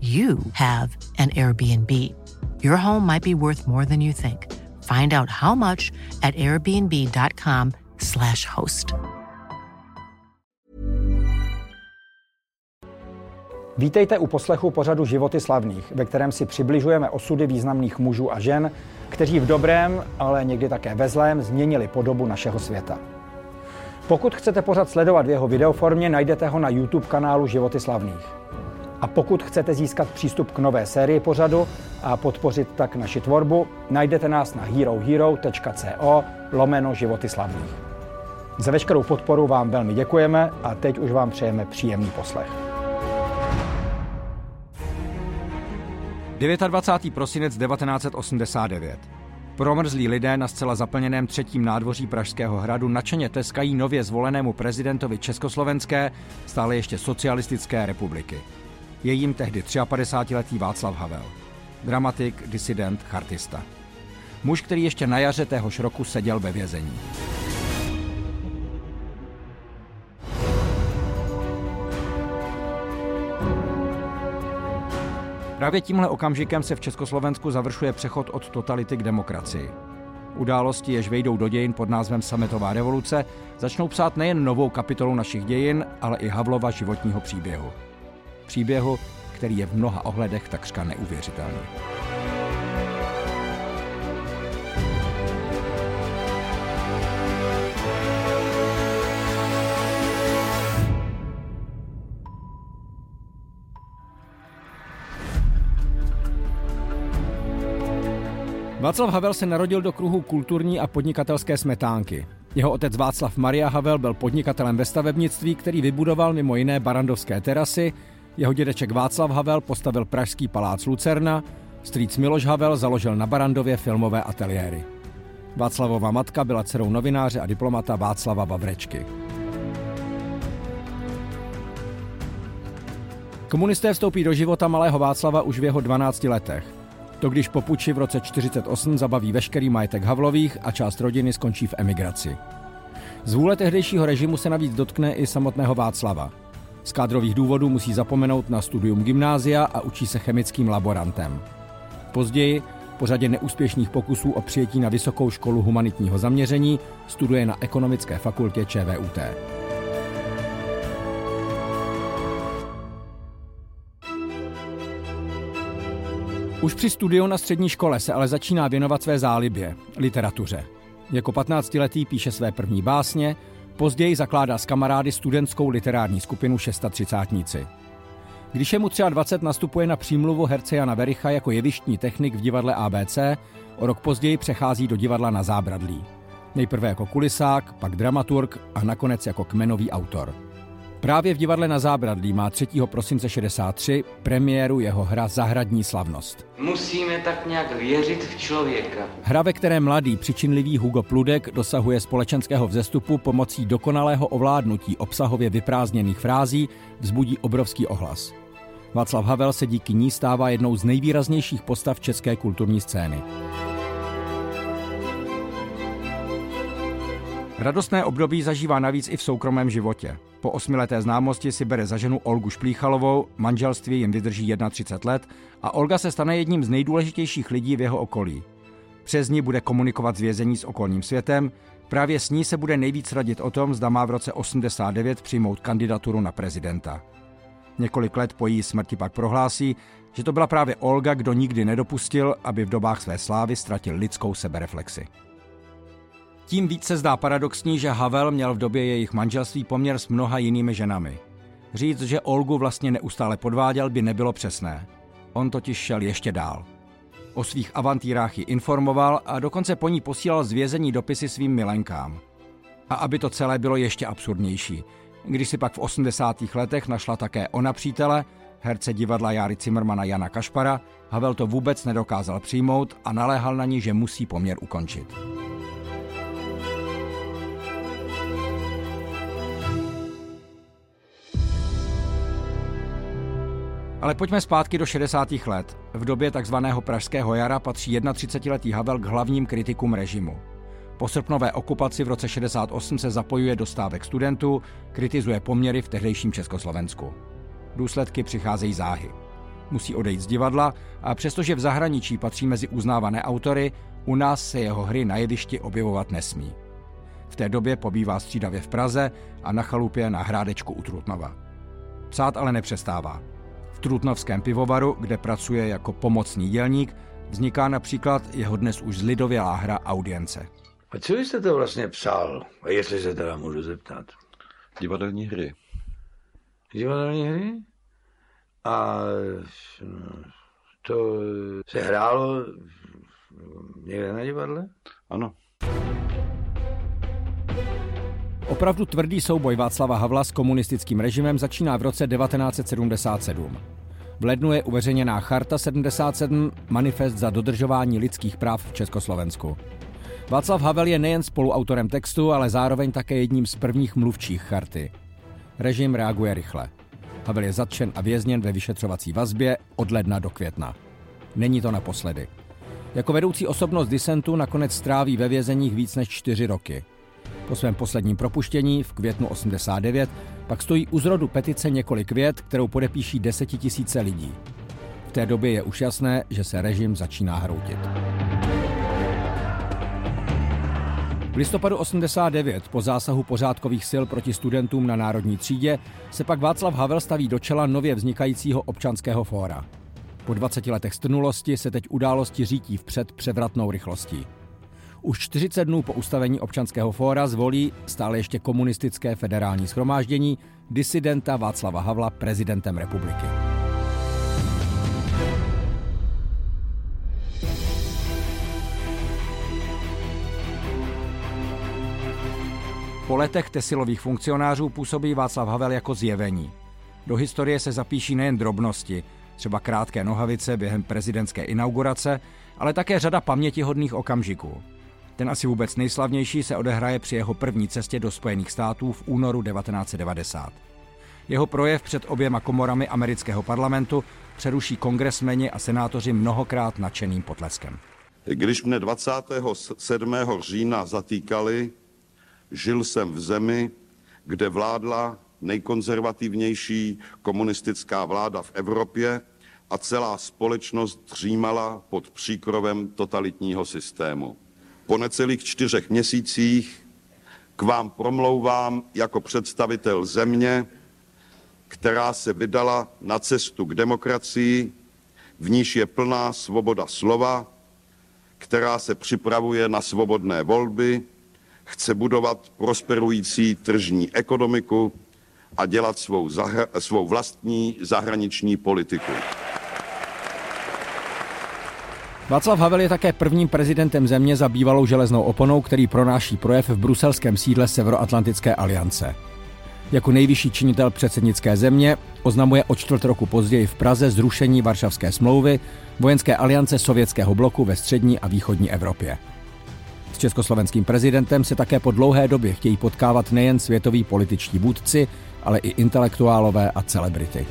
you have an Airbnb. Your home might be worth more than you think. Find out how much at airbnb.com/slash host. Vítejte u poslechu pořadu Životy slavných, ve kterém si přibližujeme osudy významných mužů a žen, kteří v dobrém, ale někdy také ve zlém změnili podobu našeho světa. Pokud chcete pořad sledovat v jeho videoformě, najdete ho na YouTube kanálu Životy slavných. A pokud chcete získat přístup k nové sérii pořadu a podpořit tak naši tvorbu, najdete nás na herohero.co lomeno životy slavných. Za veškerou podporu vám velmi děkujeme a teď už vám přejeme příjemný poslech. 29. prosinec 1989. Promrzlí lidé na zcela zaplněném třetím nádvoří Pražského hradu nadšeně teskají nově zvolenému prezidentovi Československé, stále ještě socialistické republiky. Je jim tehdy 53-letý Václav Havel. Dramatik, disident, chartista. Muž, který ještě na jaře téhož roku seděl ve vězení. Právě tímhle okamžikem se v Československu završuje přechod od totality k demokracii. Události, jež vejdou do dějin pod názvem Sametová revoluce, začnou psát nejen novou kapitolu našich dějin, ale i Havlova životního příběhu. Příběhu, který je v mnoha ohledech takřka neuvěřitelný. Václav Havel se narodil do kruhu kulturní a podnikatelské smetánky. Jeho otec Václav Maria Havel byl podnikatelem ve stavebnictví, který vybudoval mimo jiné barandovské terasy, jeho dědeček Václav Havel postavil pražský palác Lucerna, strýc Miloš Havel založil na Barandově filmové ateliéry. Václavova matka byla dcerou novináře a diplomata Václava Vavrečky. Komunisté vstoupí do života malého Václava už v jeho 12 letech. To když po puči v roce 48 zabaví veškerý majetek Havlových a část rodiny skončí v emigraci. Z vůle tehdejšího režimu se navíc dotkne i samotného Václava. Z kádrových důvodů musí zapomenout na studium gymnázia a učí se chemickým laborantem. Později, po řadě neúspěšných pokusů o přijetí na Vysokou školu humanitního zaměření, studuje na ekonomické fakultě ČVUT. Už při studiu na střední škole se ale začíná věnovat své zálibě, literatuře. Jako 15-letý píše své první básně, později zakládá s kamarády studentskou literární skupinu 630. Když je mu 23, nastupuje na přímluvu herce Jana Vericha jako jevištní technik v divadle ABC, o rok později přechází do divadla na Zábradlí. Nejprve jako kulisák, pak dramaturg a nakonec jako kmenový autor. Právě v divadle na Zábradlí má 3. prosince 63 premiéru jeho hra Zahradní slavnost. Musíme tak nějak věřit v člověka. Hra, ve které mladý přičinlivý Hugo Pludek dosahuje společenského vzestupu pomocí dokonalého ovládnutí obsahově vyprázdněných frází, vzbudí obrovský ohlas. Václav Havel se díky ní stává jednou z nejvýraznějších postav české kulturní scény. Radostné období zažívá navíc i v soukromém životě. Po osmileté známosti si bere za ženu Olgu Šplíchalovou, manželství jim vydrží 31 let a Olga se stane jedním z nejdůležitějších lidí v jeho okolí. Přes ní bude komunikovat z vězení s okolním světem, právě s ní se bude nejvíc radit o tom, zda má v roce 89 přijmout kandidaturu na prezidenta. Několik let po její smrti pak prohlásí, že to byla právě Olga, kdo nikdy nedopustil, aby v dobách své slávy ztratil lidskou sebereflexi. Tím víc se zdá paradoxní, že Havel měl v době jejich manželství poměr s mnoha jinými ženami. Říct, že Olgu vlastně neustále podváděl, by nebylo přesné. On totiž šel ještě dál. O svých avantýrách ji informoval a dokonce po ní posílal z vězení dopisy svým milenkám. A aby to celé bylo ještě absurdnější, když si pak v 80. letech našla také ona přítele, herce divadla Járy Cimrmana Jana Kašpara, Havel to vůbec nedokázal přijmout a naléhal na ní, že musí poměr ukončit. Ale pojďme zpátky do 60. let. V době takzvaného Pražského jara patří 31-letý Havel k hlavním kritikům režimu. Po srpnové okupaci v roce 68 se zapojuje do stávek studentů, kritizuje poměry v tehdejším Československu. Důsledky přicházejí záhy. Musí odejít z divadla a přestože v zahraničí patří mezi uznávané autory, u nás se jeho hry na jevišti objevovat nesmí. V té době pobývá střídavě v Praze a na chalupě na Hrádečku u Trutnova. Psát ale nepřestává. V Trutnovském pivovaru, kde pracuje jako pomocný dělník, vzniká například jeho dnes už zlidovělá hra Audience. A co jste to vlastně psal, a jestli se teda můžu zeptat? Divadelní hry. Divadelní hry? A to se hrálo někde na divadle? Ano. Opravdu tvrdý souboj Václava Havla s komunistickým režimem začíná v roce 1977. V lednu je uveřejněná Charta 77, manifest za dodržování lidských práv v Československu. Václav Havel je nejen spoluautorem textu, ale zároveň také jedním z prvních mluvčích charty. Režim reaguje rychle. Havel je zatčen a vězněn ve vyšetřovací vazbě od ledna do května. Není to naposledy. Jako vedoucí osobnost disentu nakonec stráví ve vězeních víc než čtyři roky. Po svém posledním propuštění v květnu 89 pak stojí u zrodu petice několik vět, kterou podepíší desetitisíce lidí. V té době je už jasné, že se režim začíná hroutit. V listopadu 89 po zásahu pořádkových sil proti studentům na Národní třídě se pak Václav Havel staví do čela nově vznikajícího občanského fóra. Po 20 letech strnulosti se teď události řítí vpřed převratnou rychlostí. Už 40 dnů po ustavení občanského fóra zvolí stále ještě komunistické federální schromáždění disidenta Václava Havla prezidentem republiky. Po letech tesilových funkcionářů působí Václav Havel jako zjevení. Do historie se zapíší nejen drobnosti, třeba krátké nohavice během prezidentské inaugurace, ale také řada pamětihodných okamžiků. Ten asi vůbec nejslavnější se odehraje při jeho první cestě do Spojených států v únoru 1990. Jeho projev před oběma komorami amerického parlamentu přeruší kongresmeni a senátoři mnohokrát nadšeným potleskem. Když mne 27. října zatýkali, žil jsem v zemi, kde vládla nejkonzervativnější komunistická vláda v Evropě a celá společnost dřímala pod příkrovem totalitního systému po necelých čtyřech měsících k vám promlouvám jako představitel země, která se vydala na cestu k demokracii, v níž je plná svoboda slova, která se připravuje na svobodné volby, chce budovat prosperující tržní ekonomiku a dělat svou, svou vlastní zahraniční politiku. Václav Havel je také prvním prezidentem země za bývalou železnou oponou, který pronáší projev v bruselském sídle Severoatlantické aliance. Jako nejvyšší činitel předsednické země oznamuje o čtvrt roku později v Praze zrušení Varšavské smlouvy vojenské aliance sovětského bloku ve střední a východní Evropě. S československým prezidentem se také po dlouhé době chtějí potkávat nejen světoví političtí vůdci, ale i intelektuálové a celebrity.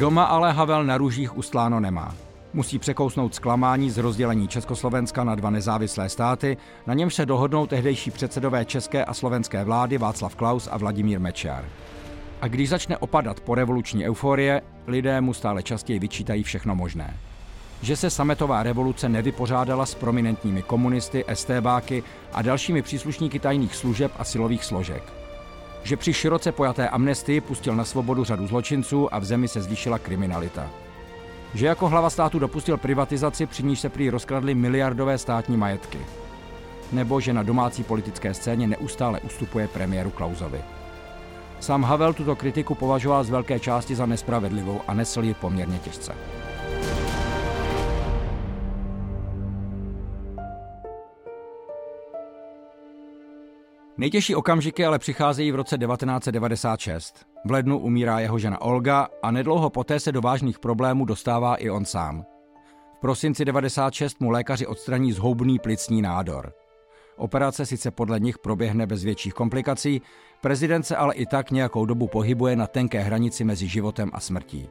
Doma ale Havel na růžích ustláno nemá. Musí překousnout zklamání z rozdělení Československa na dva nezávislé státy, na němž se dohodnou tehdejší předsedové české a slovenské vlády Václav Klaus a Vladimír Mečiar. A když začne opadat po revoluční euforie, lidé mu stále častěji vyčítají všechno možné. Že se sametová revoluce nevypořádala s prominentními komunisty, STBáky a dalšími příslušníky tajných služeb a silových složek. Že při široce pojaté amnestii pustil na svobodu řadu zločinců a v zemi se zvýšila kriminalita. Že jako hlava státu dopustil privatizaci, při níž se prý rozkradly miliardové státní majetky. Nebo že na domácí politické scéně neustále ustupuje premiéru Klausovi. Sám Havel tuto kritiku považoval z velké části za nespravedlivou a nesl ji poměrně těžce. Nejtěžší okamžiky ale přicházejí v roce 1996. V lednu umírá jeho žena Olga a nedlouho poté se do vážných problémů dostává i on sám. V prosinci 96 mu lékaři odstraní zhoubný plicní nádor. Operace sice podle nich proběhne bez větších komplikací, prezident se ale i tak nějakou dobu pohybuje na tenké hranici mezi životem a smrtí.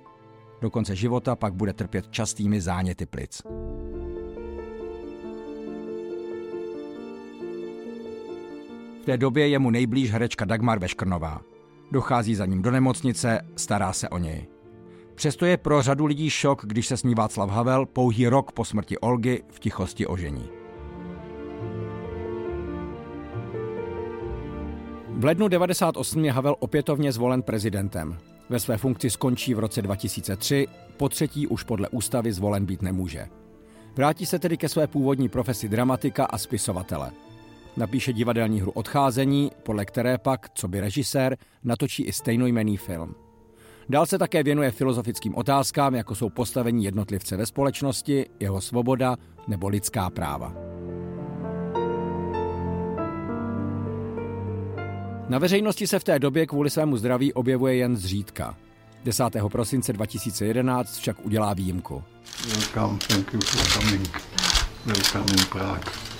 Do konce života pak bude trpět častými záněty plic. Té době je mu nejblíž herečka Dagmar Veškrnová. Dochází za ním do nemocnice, stará se o něj. Přesto je pro řadu lidí šok, když se s ní Václav Havel pouhý rok po smrti Olgy v tichosti ožení. V lednu 98 je Havel opětovně zvolen prezidentem. Ve své funkci skončí v roce 2003, po třetí už podle ústavy zvolen být nemůže. Vrátí se tedy ke své původní profesi dramatika a spisovatele. Napíše divadelní hru Odcházení, podle které pak, co by režisér, natočí i stejnojmený film. Dál se také věnuje filozofickým otázkám, jako jsou postavení jednotlivce ve společnosti, jeho svoboda nebo lidská práva. Na veřejnosti se v té době kvůli svému zdraví objevuje jen zřídka. 10. prosince 2011 však udělá výjimku. Welcome, thank you for coming. Welcome in Prague.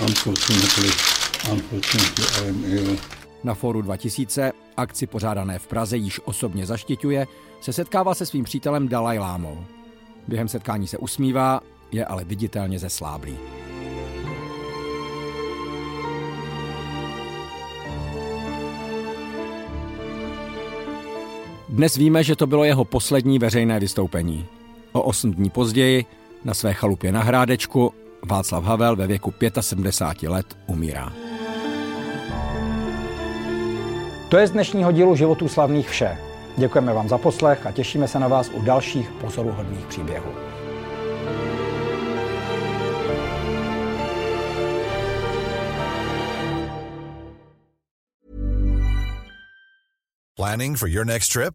Unfortunately, unfortunately I am ill. Na fóru 2000, akci pořádané v Praze, již osobně zaštiťuje, se setkává se svým přítelem Dalaj Lámou. Během setkání se usmívá, je ale viditelně zesláblý. Dnes víme, že to bylo jeho poslední veřejné vystoupení. O osm dní později, na své chalupě na Hrádečku, Václav Havel ve věku 75 let umírá. To je z dnešního dílu Životů slavných vše. Děkujeme vám za poslech a těšíme se na vás u dalších pozoruhodných příběhů. Planning for your next trip?